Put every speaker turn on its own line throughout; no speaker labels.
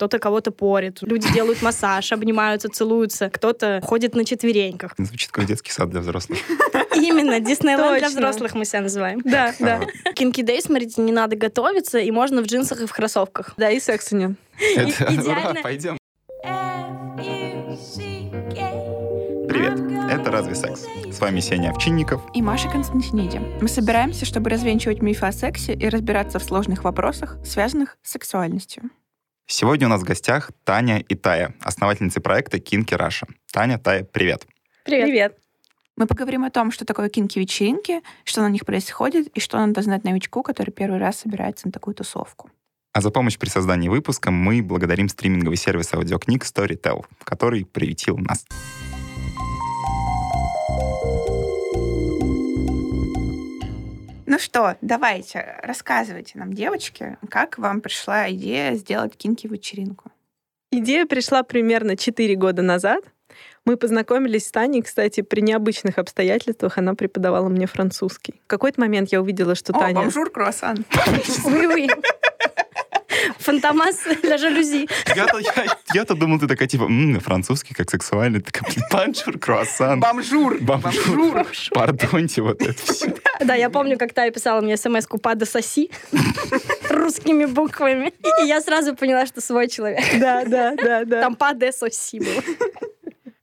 кто-то кого-то порит, люди делают массаж, обнимаются, целуются, кто-то ходит на четвереньках.
Звучит как детский сад для взрослых.
Именно, Диснейленд для взрослых мы себя называем.
Да, да.
Кинки Дэй, смотрите, не надо готовиться, и можно в джинсах и в кроссовках.
Да, и секса нет.
Ура, пойдем. Привет, это «Разве секс?». С вами Сеня Овчинников.
и Маша Константиниди. Мы собираемся, чтобы развенчивать мифы о сексе и разбираться в сложных вопросах, связанных с сексуальностью.
Сегодня у нас в гостях Таня и Тая, основательницы проекта Кинки Раша. Таня, Тая, привет.
Привет.
Привет.
Мы поговорим о том, что такое кинки-вечеринки, что на них происходит и что надо знать новичку, который первый раз собирается на такую тусовку.
А за помощь при создании выпуска мы благодарим стриминговый сервис аудиокниг Storytel, который приютил нас.
Ну что, давайте, рассказывайте нам, девочки, как вам пришла идея сделать кинки-вечеринку.
Идея пришла примерно 4 года назад. Мы познакомились с Таней, кстати, при необычных обстоятельствах. Она преподавала мне французский. В какой-то момент я увидела, что
О,
Таня...
бомжур, круассан.
Oui, oui. Фантомас для жалюзи.
Я-то, думал, ты такая, типа, «М, французский, как сексуальный. Ты такая, баншур, круассан.
Бомжур.
Бомжур. Пардоньте, вот это все.
Да, я помню, как Тая писала мне смс-ку «Пада соси» русскими буквами. И я сразу поняла, что свой человек.
Да, да, да, да.
Там «Паде соси» было.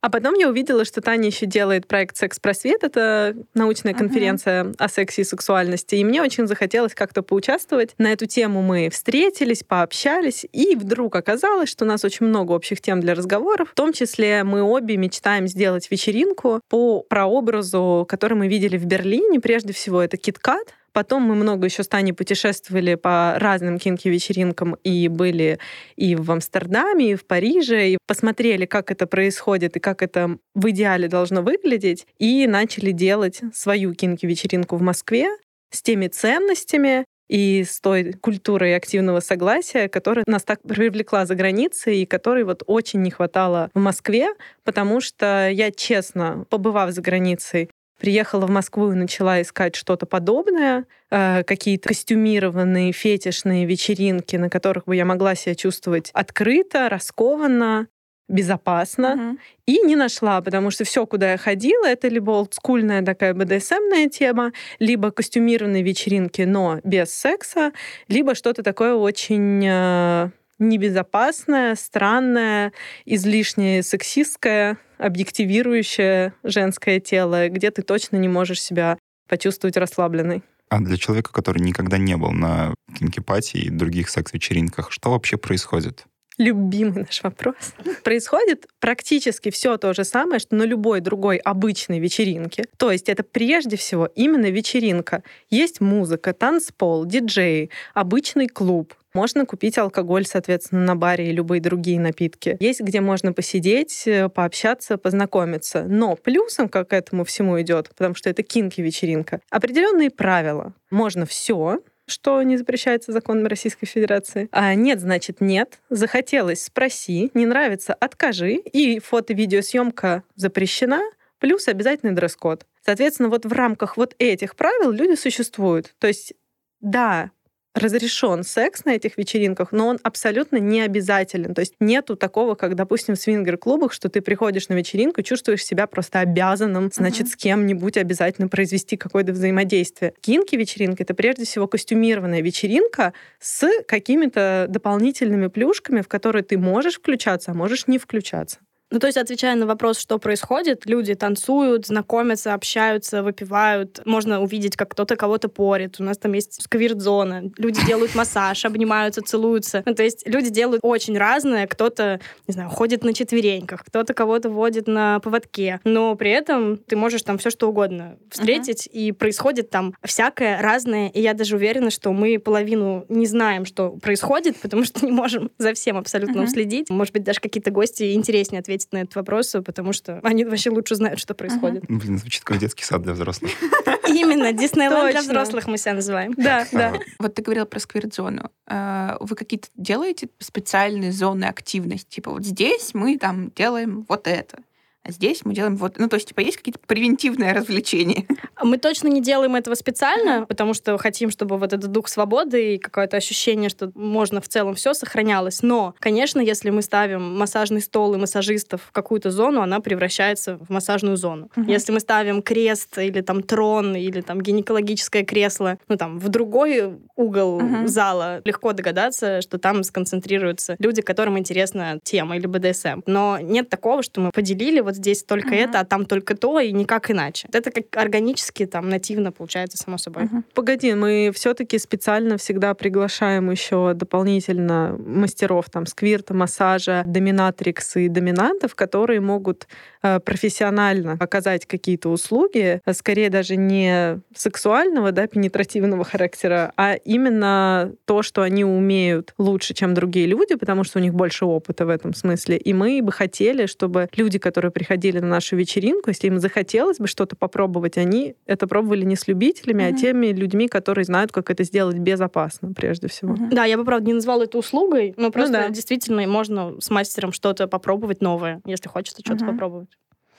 А потом я увидела, что Таня еще делает проект «Секс-просвет». Это научная конференция о сексе и сексуальности. И мне очень захотелось как-то поучаствовать. На эту тему мы встретились, пообщались, и вдруг оказалось, что у нас очень много общих тем для разговоров. В том числе мы обе мечтаем сделать вечеринку по прообразу, который мы видели в Берлине. Прежде всего, это KitKat. Потом мы много еще с Таней путешествовали по разным кинки-вечеринкам и были и в Амстердаме, и в Париже, и посмотрели, как это происходит и как это в идеале должно выглядеть, и начали делать свою кинки-вечеринку в Москве с теми ценностями и с той культурой активного согласия, которая нас так привлекла за границей и которой вот очень не хватало в Москве, потому что я, честно, побывав за границей, приехала в Москву и начала искать что-то подобное, э, какие-то костюмированные фетишные вечеринки, на которых бы я могла себя чувствовать открыто, раскованно, безопасно.
Мгм.
И не нашла, потому что все, куда я ходила, это либо олдскульная такая БДСМная тема, либо костюмированные вечеринки, но без секса, либо что-то такое очень э, небезопасное, странное, излишне сексистское, объективирующее женское тело, где ты точно не можешь себя почувствовать расслабленной.
А для человека, который никогда не был на кинки-пати и других секс-вечеринках, что вообще происходит?
Любимый наш вопрос. Происходит практически все то же самое, что на любой другой обычной вечеринке. То есть это прежде всего именно вечеринка. Есть музыка, танцпол, диджеи, обычный клуб. Можно купить алкоголь, соответственно, на баре и любые другие напитки. Есть где можно посидеть, э, пообщаться, познакомиться. Но плюсом, как этому всему идет, потому что это кинки-вечеринка, определенные правила. Можно все, что не запрещается законом Российской Федерации. А нет, значит нет. Захотелось, спроси. Не нравится, откажи. И фото-видеосъемка запрещена. Плюс обязательный дресс-код. Соответственно, вот в рамках вот этих правил люди существуют. То есть, да, разрешен секс на этих вечеринках, но он абсолютно не обязателен. То есть нету такого, как, допустим, в свингер-клубах, что ты приходишь на вечеринку и чувствуешь себя просто обязанным, значит,
Мгм.
с кем-нибудь обязательно произвести какое-то взаимодействие. Кинки-вечеринка — это прежде всего костюмированная вечеринка с какими-то дополнительными плюшками, в которые ты можешь включаться, а можешь не включаться.
Ну, то есть, отвечая на вопрос, что происходит, люди танцуют, знакомятся, общаются, выпивают. Можно увидеть, как кто-то кого-то порит. У нас там есть сквирт-зона. Люди делают массаж, обнимаются, целуются. Ну, то есть, люди делают очень разное. Кто-то, не знаю, ходит на четвереньках, кто-то кого-то водит на поводке. Но при этом ты можешь там все что угодно встретить, и происходит там всякое разное. И я даже уверена, что мы половину не знаем, что происходит, потому что не можем за всем абсолютно
Мгм.
уследить. Может быть, даже какие-то гости интереснее ответить на этот вопрос, потому что они вообще лучше знают, что происходит.
Ну, Блин, звучит как детский сад для взрослых.
Именно, Диснейленд для взрослых мы себя называем.
Да, да.
А,
Вот ты говорил про сквирт-зону. Э, Вы какие-то делаете специальные зоны активности? Типа вот здесь мы там делаем вот это. А здесь мы делаем вот... Ну, то есть, типа, есть какие-то превентивные развлечения?
Мы точно не делаем этого специально, потому что хотим, чтобы вот этот дух свободы и какое-то ощущение, что можно в целом все сохранялось. Но, конечно, если мы ставим массажный стол и массажистов в какую-то зону, она превращается в массажную зону. Угу. Если мы ставим крест или там трон или там гинекологическое кресло, ну там в другой угол угу. зала, легко догадаться, что там сконцентрируются люди, которым интересна тема или БДСМ. Но нет такого, что мы поделили вот здесь только uh-huh. это, а там только то, и никак иначе. Это как органически, там, нативно получается, само собой. Uh-huh.
Погоди, мы все-таки специально всегда приглашаем еще дополнительно мастеров там сквирта, массажа, доминатрикс и доминантов, которые могут профессионально оказать какие-то услуги, а скорее даже не сексуального, да, пенетративного характера, а именно то, что они умеют лучше, чем другие люди, потому что у них больше опыта в этом смысле. И мы бы хотели, чтобы люди, которые приходили на нашу вечеринку, если им захотелось бы что-то попробовать, они это пробовали не с любителями, mm-hmm. а теми людьми, которые знают, как это сделать безопасно, прежде всего.
Mm-hmm. Да, я бы, правда, не назвала это услугой, но ну просто ну, да. действительно можно с мастером что-то попробовать новое, если хочется что-то mm-hmm. попробовать.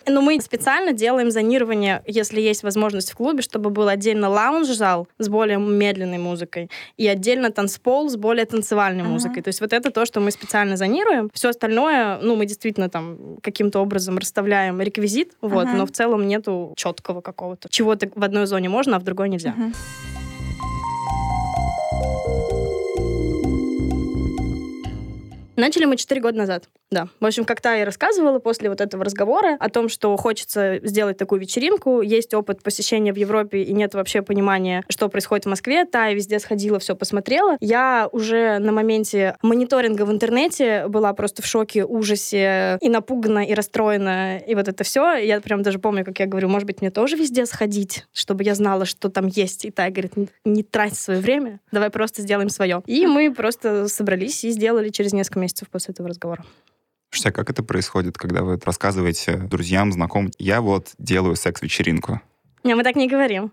Но мы специально делаем зонирование, если есть возможность в клубе, чтобы был отдельно лаунж-зал с более медленной музыкой и отдельно танцпол с более танцевальной uh-huh. музыкой. То есть вот это то, что мы специально зонируем. Все остальное, ну, мы действительно там каким-то образом расставляем реквизит, вот, uh-huh. но в целом нету четкого какого-то. Чего-то в одной зоне можно, а в другой нельзя. Uh-huh. Начали мы 4 года назад. Да. В общем, как то я рассказывала после вот этого разговора о том, что хочется сделать такую вечеринку, есть опыт посещения в Европе и нет вообще понимания, что происходит в Москве. Та я везде сходила, все посмотрела. Я уже на моменте мониторинга в интернете была просто в шоке, ужасе и напугана, и расстроена, и вот это все. Я прям даже помню, как я говорю, может быть, мне тоже везде сходить, чтобы я знала, что там есть. И та говорит, не трать свое время, давай просто сделаем свое. И мы просто собрались и сделали через несколько месяцев после этого разговора.
Слушайте, а как это происходит, когда вы рассказываете друзьям, знакомым, я вот делаю секс-вечеринку?
Не, мы так не говорим.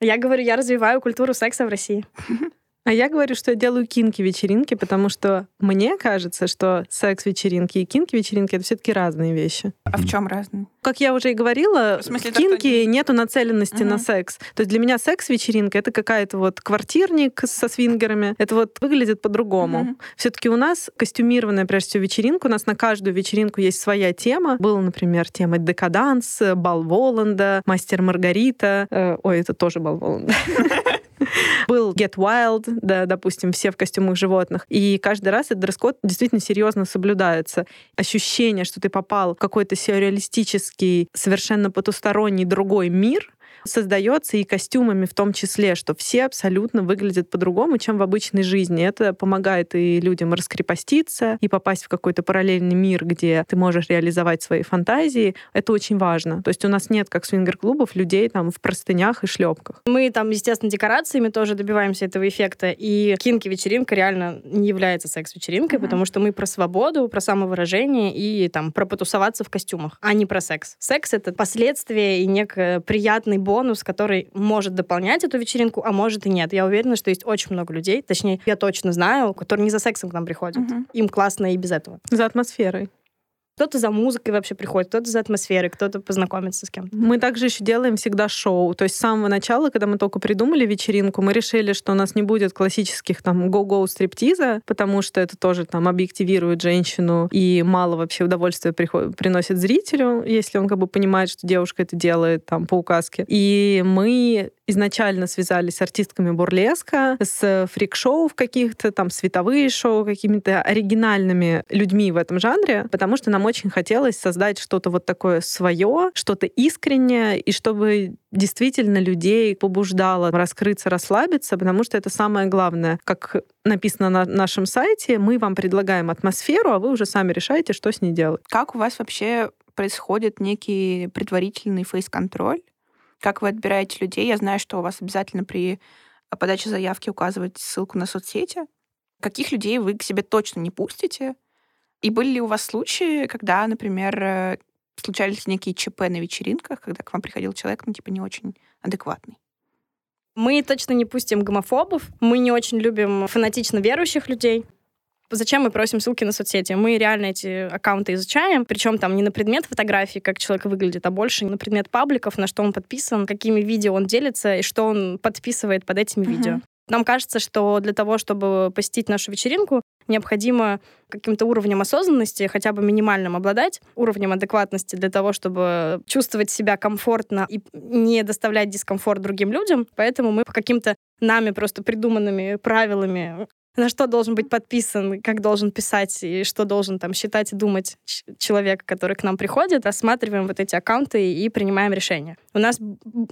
Я говорю, я развиваю культуру секса в России.
А я говорю, что я делаю кинки-вечеринки, потому что мне кажется, что секс-вечеринки и кинки-вечеринки — это все таки разные вещи.
А в чем разные?
Как я уже и говорила, в, смысле, в кинке то, нету нацеленности угу. на секс. То есть для меня секс-вечеринка — это какая-то вот квартирник со свингерами. Это вот выглядит по-другому. Угу. все таки у нас костюмированная, прежде всего, вечеринка. У нас на каждую вечеринку есть своя тема. Была, например, тема декаданс, бал Воланда, мастер Маргарита. Э, ой, это тоже бал Воланда. Был Get Wild, да, допустим, все в костюмах животных. И каждый раз этот дресс-код действительно серьезно соблюдается. Ощущение, что ты попал в какой-то сюрреалистический, совершенно потусторонний другой мир, создается и костюмами в том числе, что все абсолютно выглядят по-другому, чем в обычной жизни. Это помогает и людям раскрепоститься, и попасть в какой-то параллельный мир, где ты можешь реализовать свои фантазии. Это очень важно. То есть у нас нет, как свингер-клубов, людей там в простынях и шлепках.
Мы там, естественно, декорациями тоже добиваемся этого эффекта. И кинки-вечеринка реально не является секс-вечеринкой, mm-hmm. потому что мы про свободу, про самовыражение и там про потусоваться в костюмах, а не про секс. Секс — это последствия и некий приятный бонус бонус, который может дополнять эту вечеринку, а может и нет. Я уверена, что есть очень много людей, точнее, я точно знаю, которые не за сексом к нам приходят. Угу. Им классно и без этого.
За атмосферой.
Кто-то за музыкой вообще приходит, кто-то за атмосферой, кто-то познакомиться с кем-то.
Мы также еще делаем всегда шоу. То есть с самого начала, когда мы только придумали вечеринку, мы решили, что у нас не будет классических там го-го стриптиза, потому что это тоже там объективирует женщину и мало вообще удовольствия приходит, приносит зрителю, если он как бы понимает, что девушка это делает там по указке. И мы изначально связались с артистками бурлеска, с фрик-шоу в каких-то, там, световые шоу, какими-то оригинальными людьми в этом жанре, потому что нам очень хотелось создать что-то вот такое свое, что-то искреннее, и чтобы действительно людей побуждало раскрыться, расслабиться, потому что это самое главное. Как написано на нашем сайте, мы вам предлагаем атмосферу, а вы уже сами решаете, что с ней делать.
Как у вас вообще происходит некий предварительный фейс-контроль? Как вы отбираете людей? Я знаю, что у вас обязательно при подаче заявки указывать ссылку на соцсети. Каких людей вы к себе точно не пустите? И были ли у вас случаи, когда, например, э, случались некие ЧП на вечеринках, когда к вам приходил человек, ну, типа, не очень адекватный?
Мы точно не пустим гомофобов. Мы не очень любим фанатично верующих людей. Зачем мы просим ссылки на соцсети? Мы реально эти аккаунты изучаем, причем там не на предмет фотографии, как человек выглядит, а больше на предмет пабликов, на что он подписан, какими видео он делится и что он подписывает под этими uh-huh. видео. Нам кажется, что для того, чтобы посетить нашу вечеринку, необходимо каким-то уровнем осознанности, хотя бы минимальным обладать, уровнем адекватности для того, чтобы чувствовать себя комфортно и не доставлять дискомфорт другим людям. Поэтому мы по каким-то нами просто придуманными правилами на что должен быть подписан, как должен писать и что должен там считать и думать человек, который к нам приходит, рассматриваем вот эти аккаунты и принимаем решения. У нас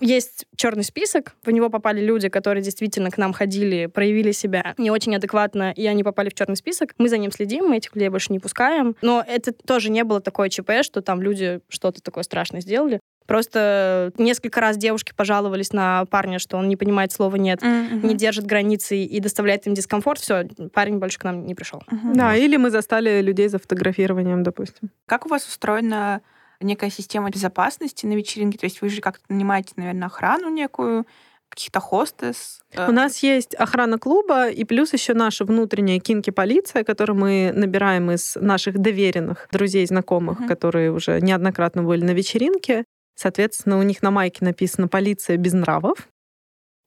есть черный список, в него попали люди, которые действительно к нам ходили, проявили себя не очень адекватно, и они попали в черный список. Мы за ним следим, мы этих людей больше не пускаем. Но это тоже не было такое ЧП, что там люди что-то такое страшное сделали. Просто несколько раз девушки пожаловались на парня, что он не понимает слова «нет», mm-hmm. не держит границы и доставляет им дискомфорт. Все, парень больше к нам не пришел.
Mm-hmm. Да, или мы застали людей за фотографированием, допустим.
Как у вас устроена некая система безопасности на вечеринке? То есть вы же как-то нанимаете, наверное, охрану некую, каких-то хостес?
У нас есть охрана клуба, и плюс еще наша внутренняя кинки-полиция, которую мы набираем из наших доверенных друзей, знакомых, uh-huh. которые уже неоднократно были на вечеринке. Соответственно, у них на майке написано «Полиция без нравов».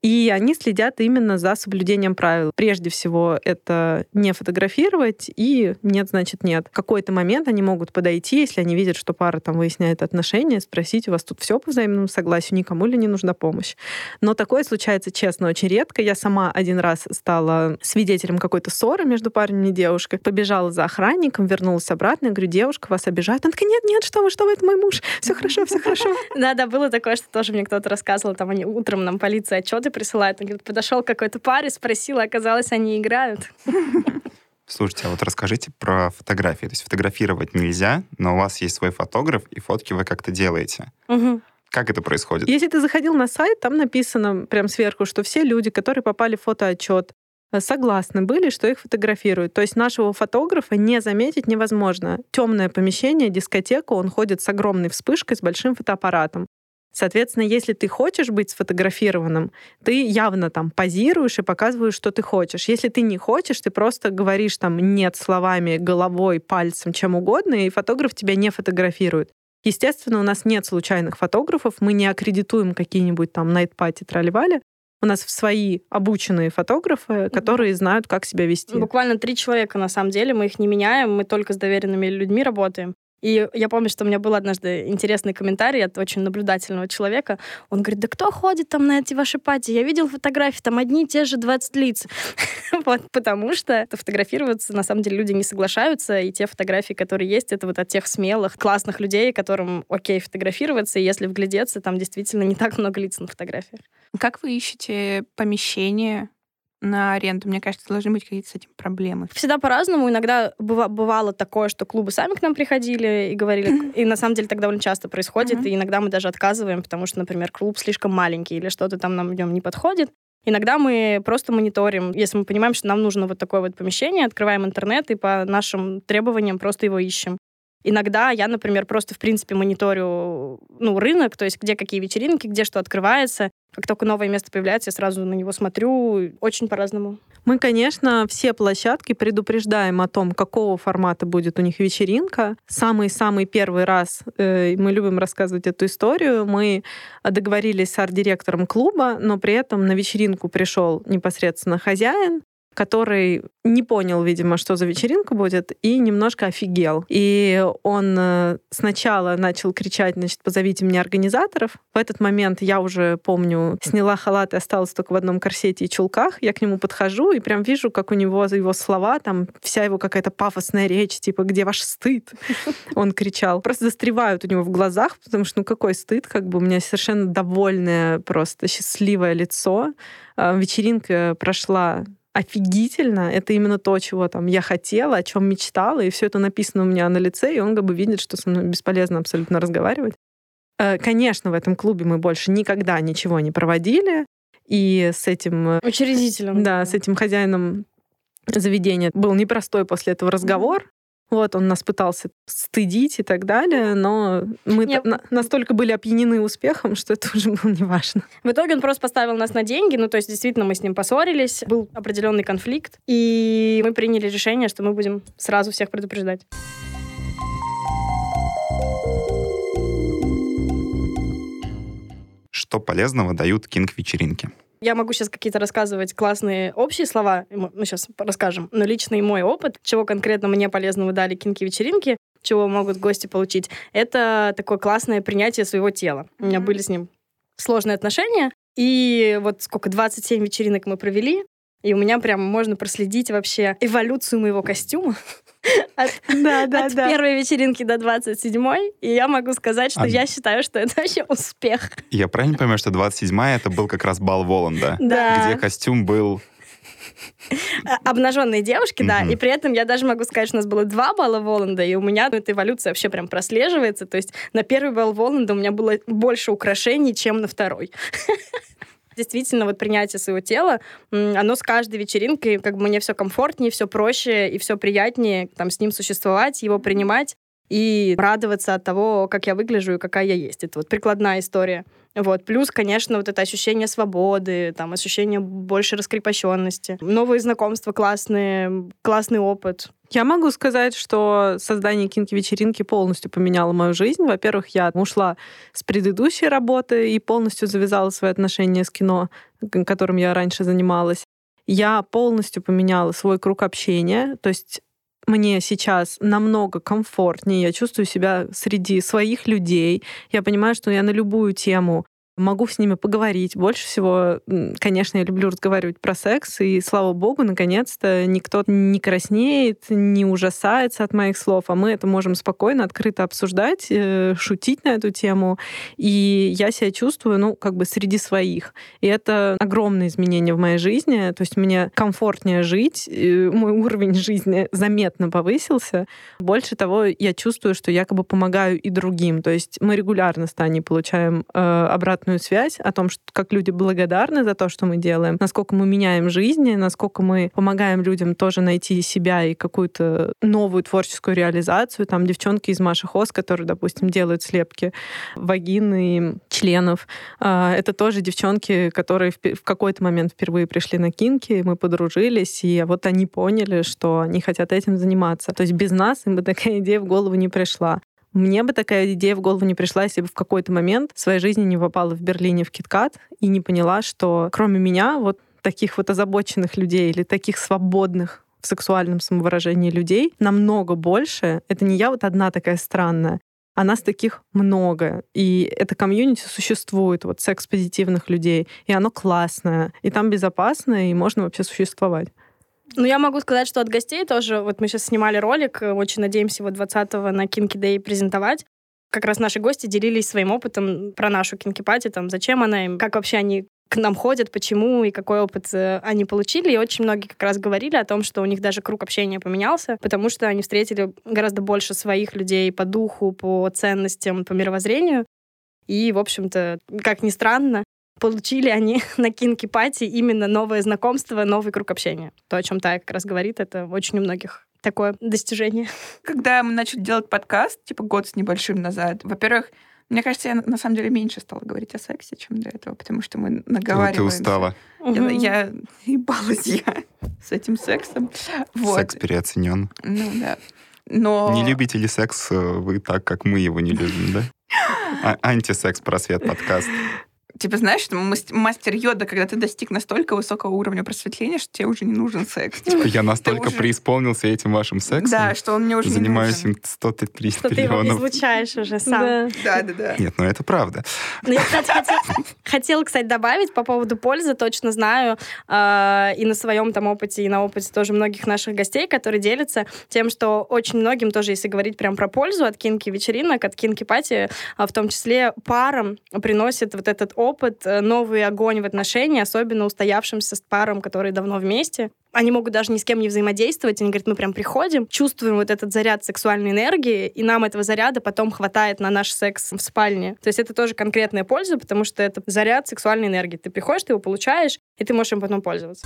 И они следят именно за соблюдением правил. Прежде всего, это не фотографировать, и нет, значит, нет. В какой-то момент они могут подойти, если они видят, что пара там выясняет отношения, спросить, у вас тут все по взаимному согласию, никому ли не нужна помощь. Но такое случается, честно, очень редко. Я сама один раз стала свидетелем какой-то ссоры между парнем и девушкой, побежала за охранником, вернулась обратно, я говорю, девушка, вас обижает? Она такая, нет, нет, что вы, что вы, это мой муж, все хорошо, все хорошо.
Да-да, было такое, что тоже мне кто-то рассказывал, там они утром нам полиция отчеты присылает. Он говорит, подошел какой-то парень, спросил, а оказалось, они играют.
Слушайте, а вот расскажите про фотографии. То есть фотографировать нельзя, но у вас есть свой фотограф, и фотки вы как-то делаете.
Угу.
Как это происходит?
Если ты заходил на сайт, там написано прям сверху, что все люди, которые попали в фотоотчет, э, согласны были, что их фотографируют. То есть нашего фотографа не заметить невозможно. Темное помещение, дискотека, он ходит с огромной вспышкой, с большим фотоаппаратом. Соответственно, если ты хочешь быть сфотографированным, ты явно там позируешь и показываешь, что ты хочешь. Если ты не хочешь, ты просто говоришь там «нет» словами, головой, пальцем, чем угодно, и фотограф тебя не фотографирует. Естественно, у нас нет случайных фотографов, мы не аккредитуем какие-нибудь там найтпати тролливали. У нас свои обученные фотографы, которые знают, как себя вести.
Буквально три человека, на самом деле. Мы их не меняем, мы только с доверенными людьми работаем. И я помню, что у меня был однажды интересный комментарий от очень наблюдательного человека. Он говорит, да кто ходит там на эти ваши пати? Я видел фотографии, там одни и те же 20 лиц. вот, потому что фотографироваться, на самом деле, люди не соглашаются, и те фотографии, которые есть, это вот от тех смелых, классных людей, которым окей фотографироваться, и если вглядеться, там действительно не так много лиц на фотографиях.
Как вы ищете помещение на аренду. Мне кажется, должны быть какие-то с этим проблемы.
Всегда по-разному. Иногда бывало такое, что клубы сами к нам приходили и говорили, и на самом деле так довольно часто происходит, и иногда мы даже отказываем, потому что, например, клуб слишком маленький или что-то там нам в нем не подходит. Иногда мы просто мониторим, если мы понимаем, что нам нужно вот такое вот помещение, открываем интернет и по нашим требованиям просто его ищем. Иногда я, например, просто, в принципе, мониторю ну, рынок, то есть где какие вечеринки, где что открывается. Как только новое место появляется, я сразу на него смотрю. Очень по-разному.
Мы, конечно, все площадки предупреждаем о том, какого формата будет у них вечеринка. Самый-самый первый раз, э, мы любим рассказывать эту историю, мы договорились с арт-директором клуба, но при этом на вечеринку пришел непосредственно хозяин, который не понял, видимо, что за вечеринка будет, и немножко офигел. И он э, сначала начал кричать, значит, позовите мне организаторов. В этот момент я уже помню, сняла халат и осталась только в одном корсете и чулках. Я к нему подхожу и прям вижу, как у него его слова, там вся его какая-то пафосная речь, типа, где ваш стыд? Он кричал. Просто застревают у него в глазах, потому что, ну, какой стыд, как бы у меня совершенно довольное, просто счастливое лицо. А, вечеринка прошла офигительно. Это именно то, чего там я хотела, о чем мечтала, и все это написано у меня на лице, и он как бы видит, что со мной бесполезно абсолютно разговаривать. Э, конечно, в этом клубе мы больше никогда ничего не проводили, и с этим...
Э, Учредителем.
Да, с этим хозяином заведения был непростой после этого разговор. Вот, он нас пытался стыдить и так далее, но мы
Не-
на- настолько были опьянены успехом, что это уже было неважно.
В итоге он просто поставил нас на деньги, ну, то есть, действительно, мы с ним поссорились, был определенный конфликт, и мы приняли решение, что мы будем сразу всех предупреждать.
Что полезного дают кинг-вечеринки?
Я могу сейчас какие-то рассказывать классные общие слова, мы сейчас расскажем, но личный мой опыт, чего конкретно мне полезного дали кинки-вечеринки, чего могут гости получить, это такое классное принятие своего тела. У меня были с ним сложные отношения, и вот сколько, 27 вечеринок мы провели, и у меня прям можно проследить вообще эволюцию моего костюма от,
Да,
от первой вечеринки до 27 и я могу сказать, что
А-
я считаю, что это вообще успех.
Я правильно понимаю, что 27-я это был как раз бал Воланда,
Да.
где костюм был...
А- Обнаженные девушки, да.
Мгм.
И при этом я даже могу сказать, что у нас было два балла Воланда, и у меня эта эволюция вообще прям прослеживается. То есть на первый балл Воланда у меня было больше украшений, чем на второй. Действительно, вот принятие своего тела, оно с каждой вечеринкой, как бы мне все комфортнее, все проще и все приятнее там с ним существовать, его принимать и радоваться от того, как я выгляжу и какая я есть. Это вот прикладная история. Вот. Плюс, конечно, вот это ощущение свободы, там, ощущение больше раскрепощенности. Новые знакомства классные, классный опыт.
Я могу сказать, что создание кинки-вечеринки полностью поменяло мою жизнь. Во-первых, я ушла с предыдущей работы и полностью завязала свои отношения с кино, которым я раньше занималась. Я полностью поменяла свой круг общения, то есть мне сейчас намного комфортнее, я чувствую себя среди своих людей, я понимаю, что я на любую тему могу с ними поговорить. Больше всего, конечно, я люблю разговаривать про секс, и слава богу, наконец-то никто не краснеет, не ужасается от моих слов, а мы это можем спокойно, открыто обсуждать, э, шутить на эту тему. И я себя чувствую, ну, как бы среди своих. И это огромное изменение в моей жизни. То есть мне комфортнее жить, э, мой уровень жизни заметно повысился. Больше того, я чувствую, что якобы помогаю и другим. То есть мы регулярно с Таней получаем э, обратную связь о том, что, как люди благодарны за то, что мы делаем, насколько мы меняем жизни, насколько мы помогаем людям тоже найти себя и какую-то новую творческую реализацию. Там девчонки из Маши Хос, которые, допустим, делают слепки вагин и членов. А, Это тоже девчонки, которые в какой-то момент впервые пришли на кинки, мы подружились, и вот они поняли, что они хотят этим заниматься. То есть без нас им бы такая идея в голову не пришла. Мне бы такая идея в голову не пришла, если бы в какой-то момент в своей жизни не попала в Берлине в Киткат и не поняла, что кроме меня вот таких вот озабоченных людей или таких свободных в сексуальном самовыражении людей намного больше. Это не я вот одна такая странная, а нас таких много. И это комьюнити существует, вот секс-позитивных людей. И оно классное. И там безопасно, и можно вообще существовать.
Ну, я могу сказать, что от гостей тоже, вот мы сейчас снимали ролик, э, очень надеемся его 20-го на Kinky Day презентовать. Как раз наши гости делились своим опытом про нашу Party, там, зачем она им, как вообще они к нам ходят, почему и какой опыт э, они получили. И очень многие как раз говорили о том, что у них даже круг общения поменялся, потому что они встретили гораздо больше своих людей по духу, по ценностям, по мировоззрению. И, в общем-то, как ни странно, получили они на кинки пати именно новое знакомство, новый круг общения. То, о чем Тая как раз говорит, это очень у многих такое достижение.
Когда мы начали делать подкаст, типа год с небольшим назад, во-первых, мне кажется, я на самом деле меньше стала говорить о сексе, чем до этого, потому что мы
Ну,
наговариваемся.
ты устала.
Я,
Мгм.
я ебалась я с этим сексом. Вот.
Секс переоценен.
Ну да. Но...
Не любите ли секс э, вы так, как мы его не любим, да? А- Антисекс просвет подкаст.
Типа, знаешь, что мас- мастер йода, когда ты достиг настолько высокого уровня просветления, что тебе уже не нужен секс. Типа,
Я настолько
уже-
преисполнился этим вашим сексом.
Да, что он мне уже
Занимаюсь
не
им 103
Что ты его излучаешь уже сам.
Да.
нужен. Да, да, да.
Нет, ну это правда.
Ну, я, кстати, хотела, хотела, кстати, добавить по поводу пользы, точно знаю, э, и на своем там опыте, и на опыте тоже многих наших гостей, которые делятся тем, что очень многим тоже, если говорить прям про пользу от кинки вечеринок, от кинки пати, а в том числе парам приносит вот этот опыт, э, новый огонь в отношении, особенно устоявшимся с парам, которые давно вместе. Они могут даже ни с кем не взаимодействовать. Они говорят, мы прям приходим, чувствуем вот этот заряд сексуальной энергии, и нам этого заряда потом хватает на наш секс в спальне. То есть это тоже конкретная польза, потому что это заряд сексуальной энергии. Ты приходишь, ты его получаешь, и ты можешь им потом пользоваться.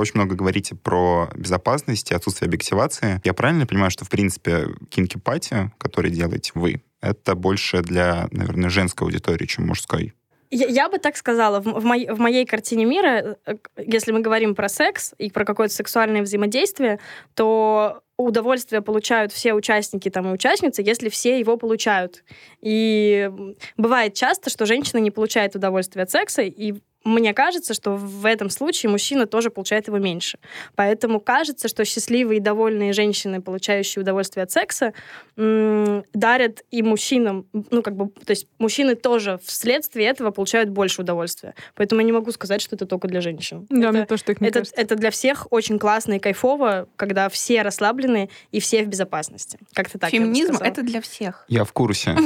Очень много говорите про безопасность и отсутствие объективации. Я правильно понимаю, что, в принципе, кинки-пати, который делаете вы, это больше для, наверное, женской аудитории, чем мужской?
Я, бы так сказала, в, в, моей, в моей картине мира, э, если мы говорим про секс и про какое-то сексуальное взаимодействие, то удовольствие получают все участники там и участницы, если все его получают. И бывает часто, что женщина не получает удовольствие от секса, и мне кажется, что в этом случае мужчина тоже получает его меньше. Поэтому кажется, что счастливые и довольные женщины, получающие удовольствие от секса, дарят и мужчинам, ну, как бы, то есть мужчины тоже вследствие этого получают больше удовольствия. Поэтому я не могу сказать, что это только для женщин.
Да,
это,
мне тоже так не
это,
кажется.
это для всех очень классно и кайфово, когда все расслаблены и все в безопасности. Как-то так
Феминизм — это для всех.
Я в курсе.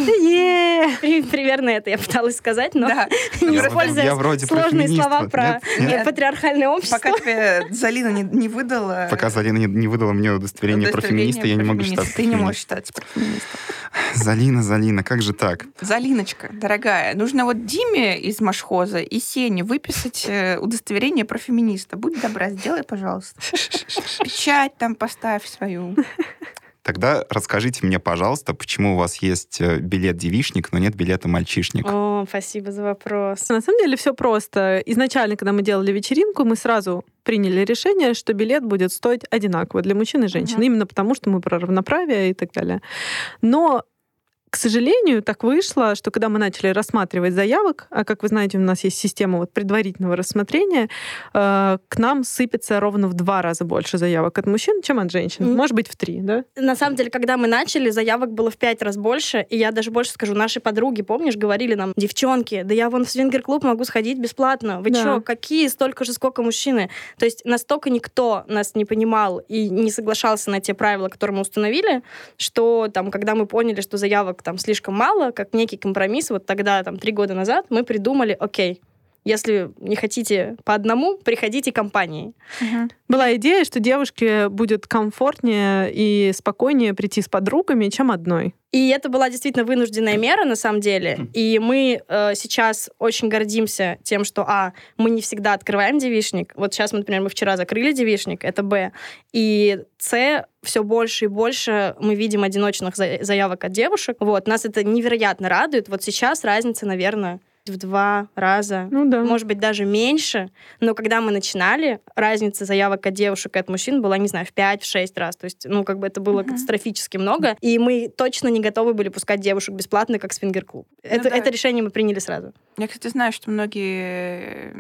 Примерно это я пыталась сказать, но не используя
я вроде
сложные слова про
Нет? Нет?
патриархальное общество.
Пока тебе Залина не, не выдала...
Пока Залина не, не выдала мне удостоверение про
удостоверение
феминиста, я не
про
могу считаться
Ты не можешь считаться профеминистом.
Залина, Залина, как же так?
Залиночка, дорогая, нужно вот Диме из Машхоза и Сене выписать э, удостоверение про феминиста. Будь добра, сделай, пожалуйста. Печать там поставь свою.
Тогда расскажите мне, пожалуйста, почему у вас есть э, билет девишник, но нет билета мальчишник?
О, спасибо за вопрос.
На самом деле все просто. Изначально, когда мы делали вечеринку, мы сразу приняли решение, что билет будет стоить одинаково для мужчин и женщин.
Мгм.
Именно потому, что мы про равноправие и так далее. Но к сожалению, так вышло, что когда мы начали рассматривать заявок, а как вы знаете, у нас есть система вот предварительного рассмотрения, э, к нам сыпется ровно в два раза больше заявок от мужчин, чем от женщин.
Мгм.
Может быть, в три, да?
На самом деле, когда мы начали, заявок было в пять раз больше, и я даже больше скажу, наши подруги, помнишь, говорили нам, девчонки, да я вон в свингер-клуб могу сходить бесплатно. Вы
Да.
чё, какие, столько же, сколько мужчины? То есть настолько никто нас не понимал и не соглашался на те правила, которые мы установили, что там, когда мы поняли, что заявок там слишком мало, как некий компромисс, вот тогда, там, три года назад, мы придумали, окей, если не хотите по одному, приходите компанией.
Была идея, что девушке будет комфортнее и спокойнее прийти с подругами, чем одной.
И это была действительно вынужденная мера, на самом деле. И мы э, сейчас очень гордимся тем, что, а, мы не всегда открываем девишник. Вот сейчас, мы, например, мы вчера закрыли девишник, это Б. И С, все больше и больше мы видим одиночных за- заявок от девушек. Вот, нас это невероятно радует. Вот сейчас разница, наверное, в два раза
Ну да.
может быть, даже меньше. Но когда мы начинали, разница заявок от девушек и от мужчин была, не знаю, в 5-6 раз. То есть, ну, как бы это было
Мгм.
катастрофически много. И мы точно не готовы были пускать девушек бесплатно, как свингер-клуб. это,
Ну да.
это решение мы приняли сразу.
Я, кстати, знаю, что многие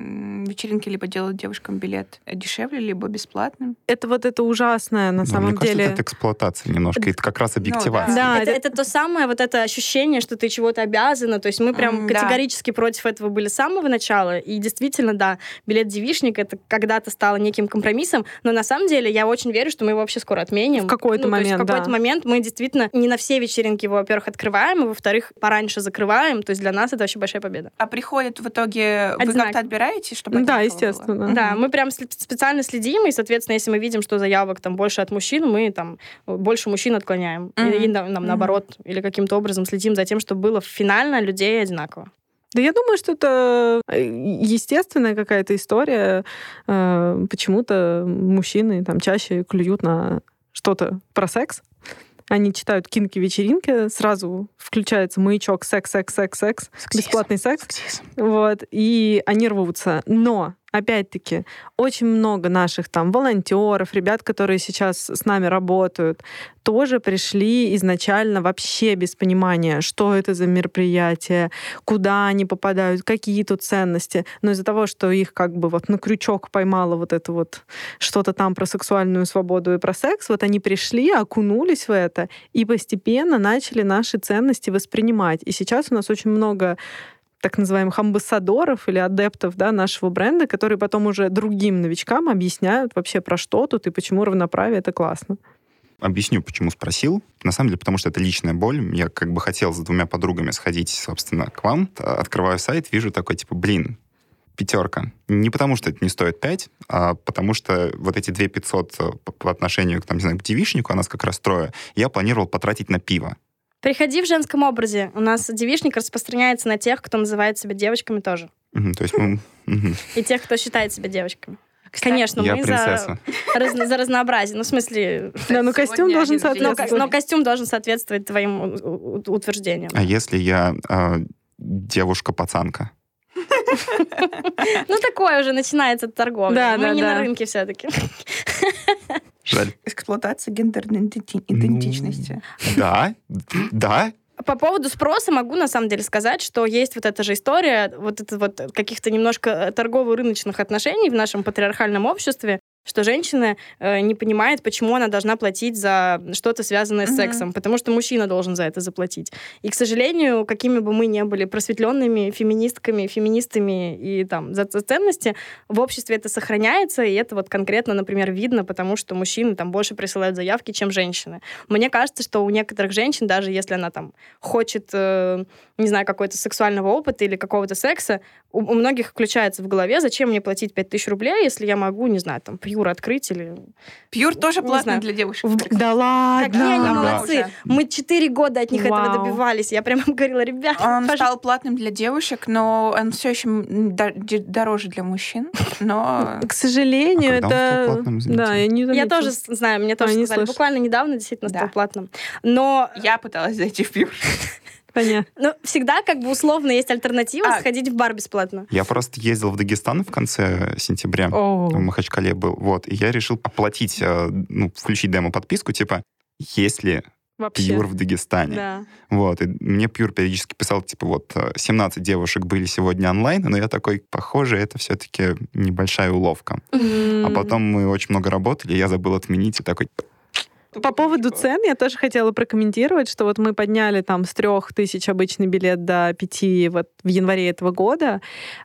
вечеринки либо делают девушкам билет дешевле, либо бесплатным.
Это вот это ужасное на
Ну,
самом
мне кажется,
деле.
это эксплуатация немножко. Это как раз объективация.
Да,
это,
это-
это то самое вот это ощущение, что ты чего-то обязана. То есть мы прям
да.
категорически против этого были с самого начала. И действительно, да, билет девишник это когда-то стало неким компромиссом. Но на самом деле я очень верю, что мы его вообще скоро отменим.
В какой-то
Ну, то есть
момент,
в какой-то
да.
момент мы действительно не на все вечеринки его, во-первых, открываем, и во-вторых, пораньше закрываем. То есть для нас это вообще большая победа.
А приходит в итоге... Вы
Одинаково.
как-то отбираете, чтобы
да,
одинаково было?
естественно.
Да, мы прям специально следим, и, соответственно, если мы видим, что заявок там больше от мужчин, мы там больше мужчин отклоняем. И-
Мгм.
И, нам, нам
Мгм.
наоборот, или каким-то образом следим за тем, чтобы было финально людей одинаково.
Да я думаю, что это э, естественная какая-то история. Э, Почему-то мужчины там чаще клюют на что-то про секс. Они читают кинки-вечеринки, сразу включается маячок секс, секс, секс, секс, бесплатный секс. Вот, и они рвутся. Но, опять-таки, очень много наших там волонтеров, ребят, которые сейчас с нами работают, тоже пришли изначально вообще без понимания, что это за мероприятие, куда они попадают, какие тут ценности. Но из-за того, что их как бы вот на крючок поймало вот это вот что-то там про сексуальную свободу и про секс, вот они пришли, окунулись в это и постепенно начали наши ценности воспринимать. И сейчас у нас очень много так называемых амбассадоров или адептов да, нашего бренда, которые потом уже другим новичкам объясняют вообще про что тут и почему равноправие это классно.
Объясню, почему спросил. На самом деле, потому что это личная боль. Я как бы хотел с двумя подругами сходить, собственно, к вам. Открываю сайт, вижу такой, типа, блин, пятерка. Не потому, что это не стоит 5, а потому что вот эти 2 500 по, по отношению к, там, не знаю, к девишнику, а нас как раз трое, я планировал потратить на пиво.
Приходи в женском образе. У нас девишник распространяется на тех, кто называет себя девочками тоже.
То есть мы...
И тех, кто считает себя девочками. Конечно,
Я
мы за,
принцесса.
раз- за разнообразие. Ну, в смысле,
Да, ну костюм должен
но,
соответствовать.
ко- но костюм должен соответствовать твоим утверждениям.
А если я а, девушка-пацанка?
Ну, такое уже начинается торговля.
Да,
Мы
да,
не
да.
на рынке все-таки.
Жаль.
Эксплуатация гендерной иденти- идентичности.
Да, да.
По поводу спроса могу на самом деле сказать, что есть вот эта же история, вот это вот каких-то немножко торгово-рыночных отношений в нашем патриархальном обществе, что женщина э, не понимает, почему она должна платить за что-то связанное с
Мгм.
сексом, потому что мужчина должен за это заплатить. И, к сожалению, какими бы мы ни были просветленными феминистками, феминистами и там за за ценности, в обществе это сохраняется, и это вот конкретно, например, видно, потому что мужчины там больше присылают заявки, чем женщины. Мне кажется, что у некоторых женщин, даже если она там хочет, э, не знаю, какой-то сексуального опыта или какого-то секса, у, у многих включается в голове, зачем мне платить 5000 рублей, если я могу, не знаю, там, пьюр открыть или...
Пьюр тоже
Не
платный
знаю.
для девушек.
В- Да ладно.
Какие они
да.
молодцы!
Уже.
Мы четыре года от них этого
Вау.
добивались. Я прямо говорила, ребят,
Он
пожалуйста,
стал платным для девушек, но он все еще дороже для мужчин. Но
К сожалению,
А
это...
платным,
да, я не
Я тоже знаю, мне тоже
А,
сказали. Буквально недавно действительно
Да.
стал платным. Но
я пыталась зайти в пьюр.
Понятно.
ну, всегда как бы условно есть альтернатива
А.
сходить в бар бесплатно.
Я просто ездил в Дагестан в конце сентября.
О.
В Махачкале был. Вот. И я решил оплатить, э, ну, включить демо-подписку, типа, есть ли
Вообще.
пьюр в Дагестане?
Да.
Вот. И мне пьюр периодически писал, типа, вот, э, 17 девушек были сегодня онлайн, но я такой, похоже, это все-таки небольшая уловка. А
М.
потом мы очень много работали, я забыл отменить, и такой,
По поводу цен я тоже хотела прокомментировать, что вот мы подняли там с трех тысяч обычный билет до пяти вот в январе этого года,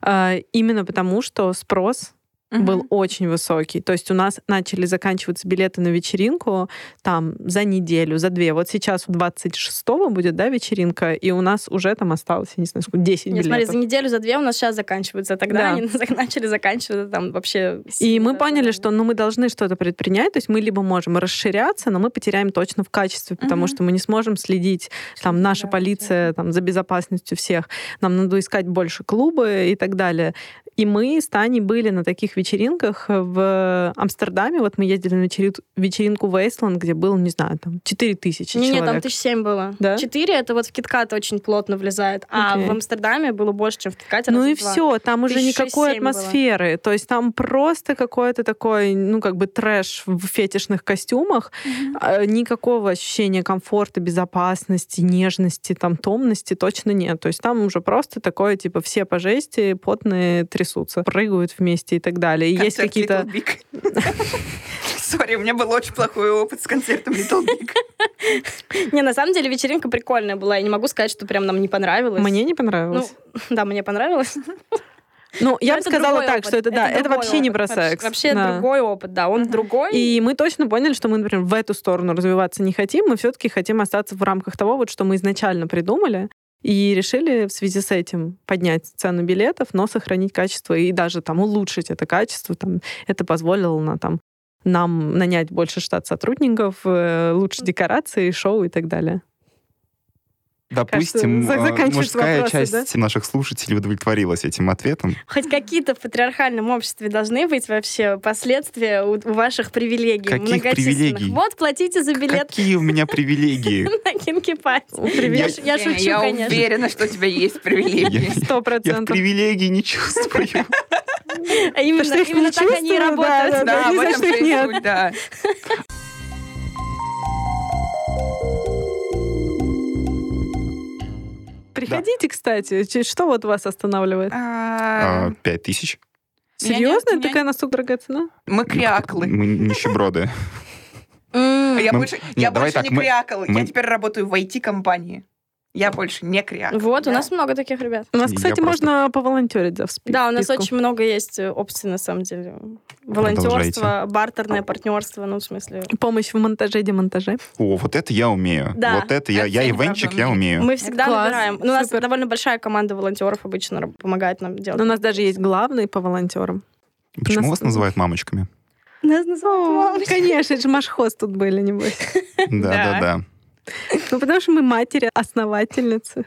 э, именно потому что спрос был очень высокий. То есть у нас начали заканчиваться билеты на вечеринку там за неделю, за две. Вот сейчас у 26-го будет, да, вечеринка, и у нас уже там осталось, я не знаю, сколько, 10
Нет, смотри,
билетов.
за неделю, за две у нас сейчас заканчивается. Тогда
Да.
они начали заканчиваться там вообще...
И мы
сильно
поняли, что ну, мы должны что-то предпринять, то есть мы либо можем расширяться, но мы потеряем точно в качестве, потому
Мгм.
что мы не сможем следить, там, наша
Да,
полиция там, за безопасностью всех, нам надо искать больше клубы и так далее. И мы с Таней были на таких вечеринках в Амстердаме, вот мы ездили на вечери- вечеринку в Эйсланд, где было, не знаю, там 4 тысячи
Не,
человек.
не, там тысяч семь было.
Да?
Четыре это вот в Киткат очень плотно влезает, а
Окей.
в Амстердаме было больше, чем в Киткате.
Ну и
два.
все, там уже никакой
семь было.
атмосферы. То есть там просто какой-то такой, ну, как бы трэш в фетишных костюмах. А, Никакого ощущения комфорта, безопасности, нежности, там, томности точно нет. То есть там уже просто такое, типа, все по жести, потные трясутся, прыгают вместе и так далее. И есть какие-то...
Сори, у меня был очень плохой опыт с концертом Little Big.
Не, на самом деле вечеринка прикольная была. Я не могу сказать, что прям нам не понравилось.
Мне не
Ну,
понравилось.
да, мне понравилось.
Ну, я
Но
бы
это
сказала так,
опыт.
что это, да, это вообще не
опыт.
про
Вообще-
секс.
Вообще
Да.
другой опыт, да. Он
Мгм.
другой.
И мы точно поняли, что мы, например, в эту сторону развиваться не хотим, мы все-таки хотим остаться в рамках того, вот, что мы изначально придумали, и решили в связи с этим поднять цену билетов, но сохранить качество и даже там улучшить это качество. Там, это позволило на, там, нам нанять больше штат сотрудников, э, лучше декорации, шоу и так далее.
Допустим,
заканчивать
мужская
вопросы,
часть наших слушателей удовлетворилась этим ответом.
Хоть какие-то в патриархальном обществе должны быть вообще последствия у, ваших привилегий
Каких
многочисленных.
привилегий?
Вот, платите за билет
Какие у меня привилегии?
на Кинки. Я, я шучу,
Я
конечно.
уверена, что у тебя есть привилегии.
Сто
Я
процентов.
привилегий не чувствую.
А именно,
что
именно так они и
чувствую, да,
работают.
да,
Да, суть, да.
Приходите, кстати. Что вот вас останавливает?
А,
А, Пять тысяч.
Серьезно?
нет, меня-
Такая настолько дорогая цена?
Мы кряклы.
Мы нищеброды.
М.
Я больше, я больше не крякал. Я теперь работаю в IT-компании. Я больше не крякал.
Вот, у
да.
нас много таких ребят.
У нас,
Я
кстати,
просто-
можно поволонтерить за в спи-
Да, у нас
списку.
очень много есть э, опций, на самом деле. Волонтерство, бартерное партнерство, ну, в смысле.
Помощь в монтаже, демонтаже.
О, вот это я умею.
Да.
Вот это я,
Это
я
я
ивенчик, я умею.
Мы всегда
класс,
набираем. Ну, у нас
супер.
довольно большая команда волонтеров обычно помогает нам делать.
Но у нас даже есть главный по волонтерам.
Почему
нас-
вас называют мамочками?
Нас называют мамочками.
конечно, это же машхоз тут были, небось.
Да, да, да.
Ну, потому что мы матери, основательницы.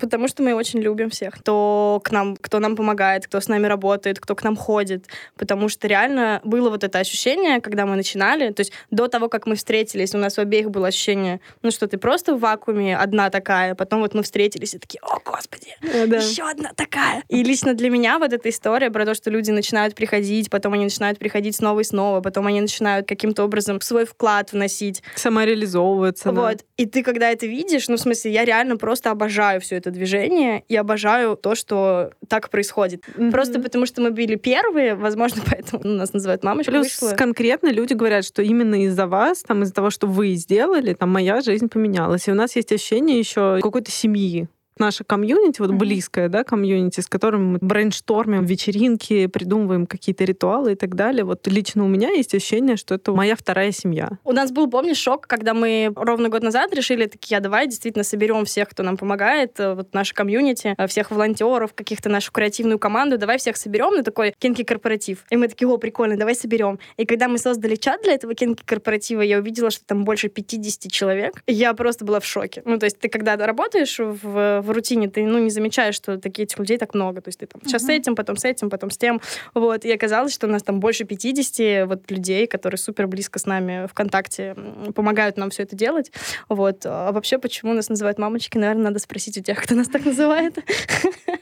Потому что мы очень любим всех, кто к нам, кто нам помогает, кто с нами работает, кто к нам ходит. Потому что реально было вот это ощущение, когда мы начинали, то есть до того, как мы встретились, у нас у обеих было ощущение, ну что ты просто в вакууме одна такая, потом вот мы встретились и такие, о, господи,
да.
еще одна такая. И лично для меня вот эта история про то, что люди начинают приходить, потом они начинают приходить снова и снова, потом они начинают каким-то образом свой вклад вносить.
Самореализовываться. да.
Вот. И ты, когда это видишь, ну, в смысле, я реально просто обожаю все это движение и обожаю то, что так происходит.
Мгм.
Просто потому, что мы были первые, возможно, поэтому нас называют мамочка.
Плюс
вышла.
конкретно люди говорят, что именно из-за вас, там, из-за того, что вы сделали, там, моя жизнь поменялась. И у нас есть ощущение еще какой-то семьи. Наша комьюнити, вот
Мгм.
близкая, да, комьюнити, с которым мы брейнштормим вечеринки, придумываем какие-то ритуалы и так далее. Вот лично у меня есть ощущение, что это моя вторая семья.
У нас был, помнишь, шок, когда мы ровно год назад решили, такие, а давай действительно соберем всех, кто нам помогает, э, вот наше комьюнити, э, всех волонтеров, каких-то нашу креативную команду, давай всех соберем на такой kinky корпоратив. И мы такие, о, прикольно, давай соберем. И когда мы создали чат для этого kinky корпоратива, я увидела, что там больше 50 человек. Я просто была в шоке. Ну, то есть ты когда работаешь в, в рутине, ты, ну, не замечаешь, что таких людей так много. То есть ты там сейчас с
Мгм.
этим, потом с этим, потом с тем. Вот. И оказалось, что у нас там больше 50 вот людей, которые супер близко с нами ВКонтакте м, помогают нам все это делать. Вот. А вообще, почему нас называют мамочки, наверное, надо спросить у тех, кто нас так называет.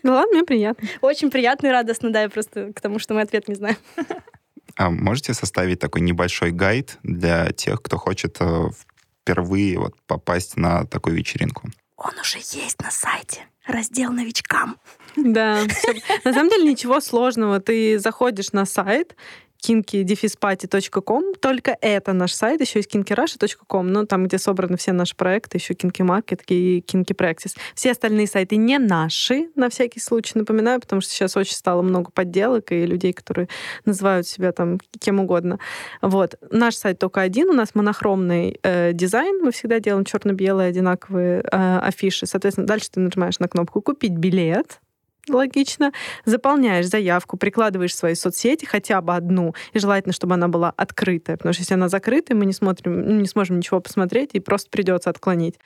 Ну ладно, мне приятно.
Очень приятно и радостно, да, я просто к тому, что мы ответ не знаем.
А можете составить такой небольшой гайд для тех, кто хочет э, впервые вот попасть на такую вечеринку?
Он уже есть на сайте. Раздел новичкам.
Да. На самом деле ничего сложного. Ты заходишь на сайт kinky-party.com. Только это наш сайт. Еще есть kinkyrusha.com, ну, там, где собраны все наши проекты, еще Kinky Market и Kinky Practice. Все остальные сайты не наши, на всякий случай напоминаю, потому что сейчас очень стало много подделок и людей, которые называют себя там кем угодно. Вот. Наш сайт только один, у нас монохромный э, дизайн, мы всегда делаем черно-белые одинаковые э, афиши. Соответственно, дальше ты нажимаешь на кнопку «Купить билет», логично, заполняешь заявку, прикладываешь свои соцсети, хотя бы одну, и желательно, чтобы она была открытая, потому что если она закрытая, мы не, смотрим, ну, не сможем ничего посмотреть, и просто придется отклонить.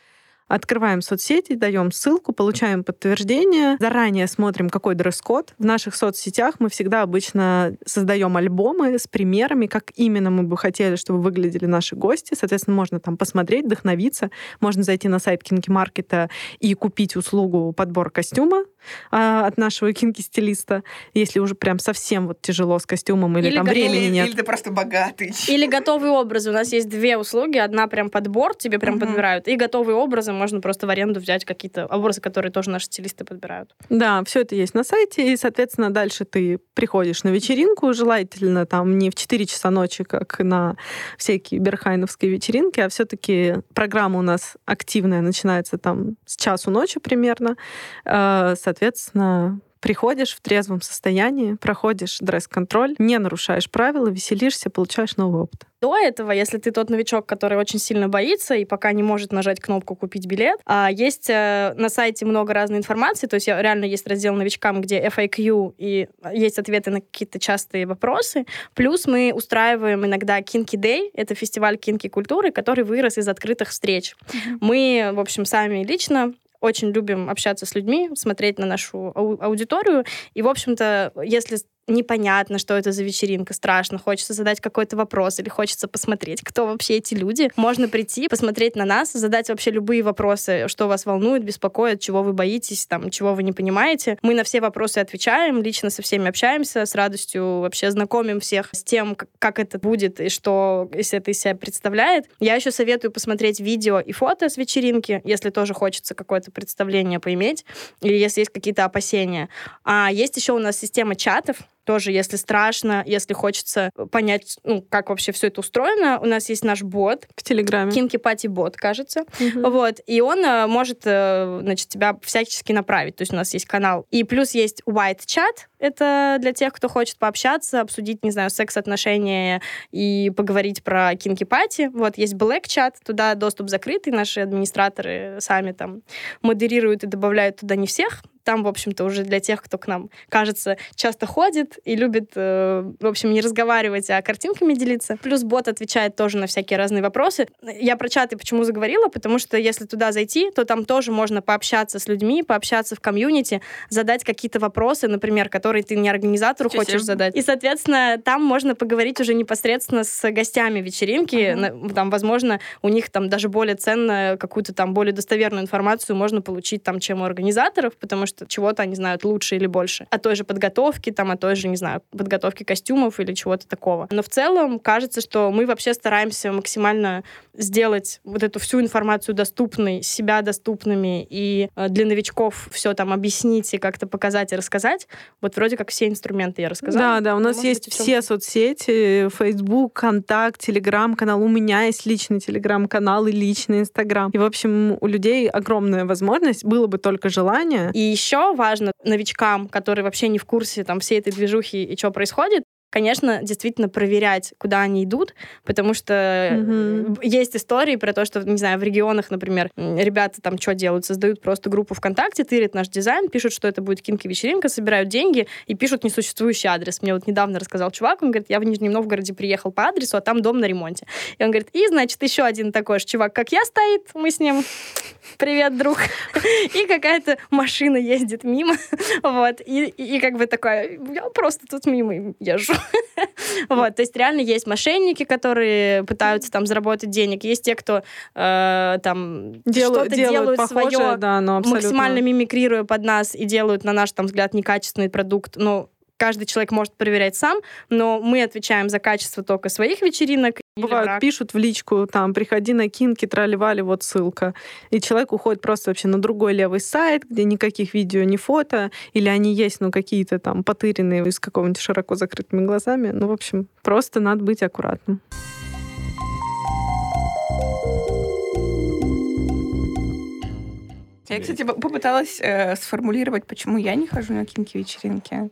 Открываем соцсети, даем ссылку, получаем подтверждение, заранее смотрим, какой дресс-код. В наших соцсетях мы всегда обычно создаем альбомы с примерами, как именно мы бы хотели, чтобы выглядели наши гости. Соответственно, можно там посмотреть, вдохновиться. Можно зайти на сайт Кинки Маркета и купить услугу подбор костюма а, от нашего кинки-стилиста, если уже прям совсем вот тяжело с костюмом или,
Или
там времени
или,
нет.
или ты просто богатый.
Или готовые образы. У нас есть две услуги. Одна прям подбор, тебе прям
Мгм.
подбирают. И готовые образы можно просто в аренду взять какие-то образы, которые тоже наши стилисты подбирают.
Да, все это есть на сайте, и, соответственно, дальше ты приходишь на вечеринку, желательно там не в 4 часа ночи, как на всякие берхайновские вечеринки, а все-таки программа у нас активная, начинается там с часу ночи примерно. Э, Соответственно, приходишь в трезвом состоянии, проходишь дресс-контроль, не нарушаешь правила, веселишься, получаешь новый опыт.
До этого, если ты тот новичок, который очень сильно боится и пока не может нажать кнопку «Купить билет», а, есть э, на сайте много разной информации, то есть я- реально есть раздел новичкам, где FAQ и есть ответы на какие-то частые вопросы. Плюс мы устраиваем иногда Kinky Day, это фестиваль кинки культуры, который вырос из открытых встреч. Мы, в общем, сами лично очень любим общаться с людьми, смотреть на нашу ау- аудиторию. И, в общем-то, если непонятно, что это за вечеринка, страшно, хочется задать какой-то вопрос или хочется посмотреть, кто вообще эти люди, можно прийти, посмотреть на нас, задать вообще любые вопросы, что вас волнует, беспокоит, чего вы боитесь, там, чего вы не понимаете. Мы на все вопросы отвечаем, лично со всеми общаемся, с радостью вообще знакомим всех с тем, как, это будет и что если это из себя представляет. Я еще советую посмотреть видео и фото с вечеринки, если тоже хочется какое-то представление поиметь, или если есть какие-то опасения. А есть еще у нас система чатов, тоже, если страшно, если хочется понять, ну, как вообще все это устроено, у нас есть наш бот,
В Телеграме.
Кинки Пати бот, кажется.
Мгм.
Вот, и он э, может, э, значит, тебя всячески направить. То есть у нас есть канал. И плюс есть white чат. Это для тех, кто хочет пообщаться, обсудить, не знаю, секс-отношения и поговорить про кинки пати. Вот есть black чат, туда доступ закрытый. Наши администраторы сами там модерируют и добавляют туда не всех. Там, в общем-то, уже для тех, кто к нам, кажется, часто ходит и любит, э, в общем, не разговаривать, а картинками делиться. Плюс бот отвечает тоже на всякие разные вопросы. Я про чаты почему заговорила? Потому что если туда зайти, то там тоже можно пообщаться с людьми, пообщаться в комьюнити, задать какие-то вопросы, например, которые ты не организатору
Ничего
хочешь
себе.
задать. И, соответственно, там можно поговорить уже непосредственно с гостями вечеринки. На- Там, возможно, у них там даже более ценно какую-то там более достоверную информацию можно получить там, чем у организаторов, потому что чего-то они знают лучше или больше. О той же подготовке, там, о той же, не знаю, подготовке костюмов или чего-то такого. Но в целом кажется, что мы вообще стараемся максимально сделать вот эту всю информацию доступной, себя доступными, и э, для новичков все там объяснить и как-то показать и рассказать. Вот вроде как все инструменты я рассказала.
Да, да, у
Но,
нас
может
есть
быть,
все соцсети, Facebook, Контакт, Телеграм-канал. У меня есть личный Телеграм-канал и личный Инстаграм. И, в общем, у людей огромная возможность, было бы только желание.
И еще важно новичкам, которые вообще не в курсе там всей этой движухи и что происходит, конечно, действительно проверять, куда они идут, потому что э, есть истории про то, что, не знаю, в регионах, например, ребята там что делают? Создают просто группу ВКонтакте, тырят наш дизайн, пишут, что это будет кинки-вечеринка, собирают деньги и пишут несуществующий адрес. Мне вот недавно рассказал чувак, он говорит, я в Нижнем Новгороде приехал по адресу, а там дом на ремонте. И он говорит, и, значит, еще один такой же чувак, как я, стоит, мы с ним привет, друг. И какая-то машина ездит мимо. Вот. И, и, и как бы такая, я просто тут мимо езжу. Вот. То есть реально есть мошенники, которые пытаются там заработать денег. Есть те, кто э, там
Дел-
что-то
делают
делают
похожее,
свое,
да, но абсолютно.
максимально мимикрируя под нас и делают, на наш там взгляд, некачественный продукт. Ну, каждый человек может проверять сам, но мы отвечаем за качество только своих вечеринок.
Бывают,
брак.
пишут в личку, там, приходи на кинки, трали-вали, вот ссылка. И человек уходит просто вообще на другой левый сайт, где никаких видео, ни фото, или они есть, но какие-то там потыренные с какого-нибудь широко закрытыми глазами. Ну, в общем, просто надо быть аккуратным.
Я, кстати, по- попыталась э, сформулировать, почему я не хожу на кинки-вечеринки.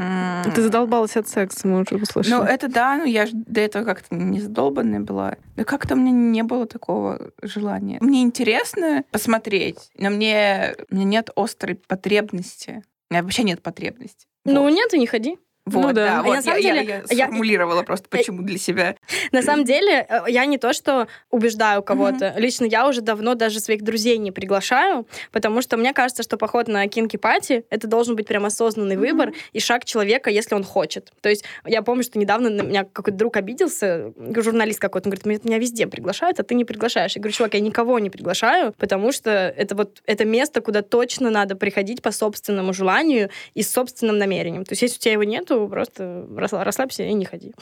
М,
Ты задолбалась от секса, мы уже услышали.
Ну, это да, ну я же до этого как-то не задолбанная была. Да как-то у меня не было такого желания. Мне интересно посмотреть, но мне, меня нет острой потребности. У меня вообще нет потребности.
Ну,
Вот.
нет, и не ходи.
Вот,
Ну да.
да,
А
вот
я на самом
я,
деле-
я
я-
сформулировала просто, почему для себя.
На самом деле, э, я не то, что убеждаю кого-то. Лично я уже давно даже своих друзей не приглашаю, потому что мне кажется, что поход на кинки-пати — это должен быть прям осознанный выбор и шаг человека, если он хочет. То есть я помню, что недавно на меня какой-то друг обиделся, журналист какой-то, он говорит, «Меня- меня везде приглашают, а ты не приглашаешь. Я говорю, чувак, я никого не приглашаю, потому что это вот это место, куда точно надо приходить по собственному желанию и с собственным намерением. То есть если у тебя его нету, просто расслабься и не ходи.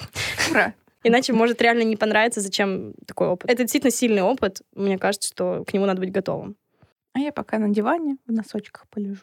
Ура.
Иначе может реально не понравиться, зачем такой опыт. Это действительно сильный опыт. Мне кажется, что к нему надо быть готовым.
А я пока на диване в носочках полежу.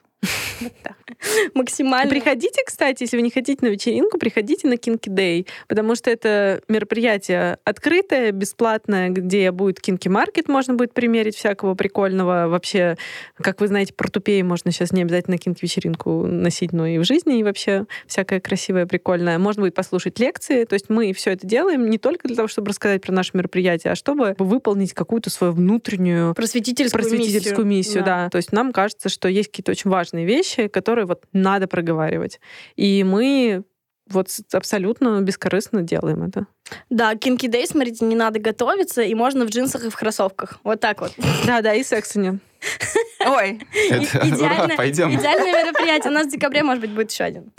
Максимально.
Приходите, кстати, если вы не хотите на вечеринку, приходите на Kinky Day, потому что это мероприятие открытое, бесплатное, где будет Kinky Market, можно будет примерить всякого прикольного. Вообще, как вы знаете, портупеи можно сейчас не обязательно Kinky вечеринку носить, но и в жизни, и вообще всякое красивое, прикольное. Можно будет послушать лекции. То есть мы все это делаем не только для того, чтобы рассказать про наше мероприятие, а чтобы выполнить какую-то свою внутреннюю
Просветительскую,
просветительскую миссию, да. То есть нам кажется, что есть какие-то очень важные вещи, которые вот надо проговаривать. И мы вот абсолютно бескорыстно делаем это.
Да, Kinky Day, смотрите, не надо готовиться, и можно в джинсах и в кроссовках. Вот так вот.
Да, да, и секса нет.
Ой.
Идеальное мероприятие. У нас в декабре, может быть, будет еще один.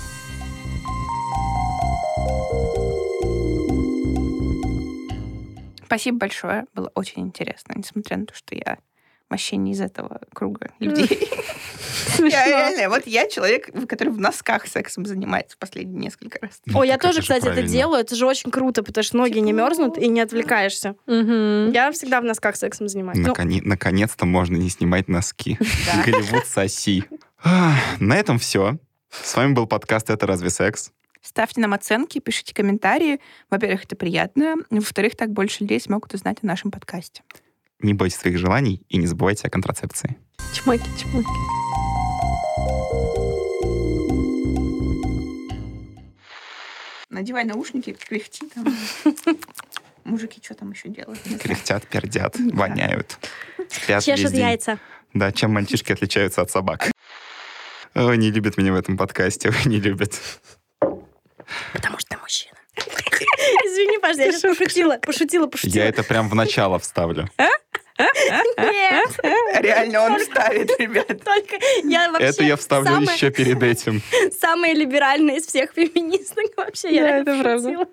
спасибо большое. Было очень интересно, несмотря на то, что я вообще не из этого круга людей. Я реально, вот я человек, который в носках сексом занимается последние несколько раз.
Ну,
Ой, я тоже, кстати, это делаю. Это же очень круто, потому что ноги не
Тепло.
мерзнут и не отвлекаешься. Я всегда в носках сексом занимаюсь. Ну,
Наконе- Наконец-то можно не снимать носки. Голливуд соси. А, На этом все. С вами был подкаст «Это разве секс?».
Ставьте нам оценки, пишите комментарии. Во-первых, это приятно. Во-вторых, так больше людей смогут узнать о нашем подкасте.
Не бойтесь своих желаний и не забывайте о контрацепции.
Чмоки, чмоки.
Надевай наушники, кряхти там. Мужики что там еще делают?
Кряхтят, пердят, воняют. Спят
чешут яйца.
Да, чем мальчишки отличаются от собак. Ой, не любят меня в этом подкасте, ой, не любят.
Потому что ты мужчина. Извини, Паш, я сейчас пошутила, пошутила, пошутила.
Я это прям в начало вставлю.
Нет,
Реально он ставит, ребят.
только я вообще
Это я вставлю
самая-
еще перед этим.
самая либеральная из всех феминисток вообще. Я
Да,
реально
это правда.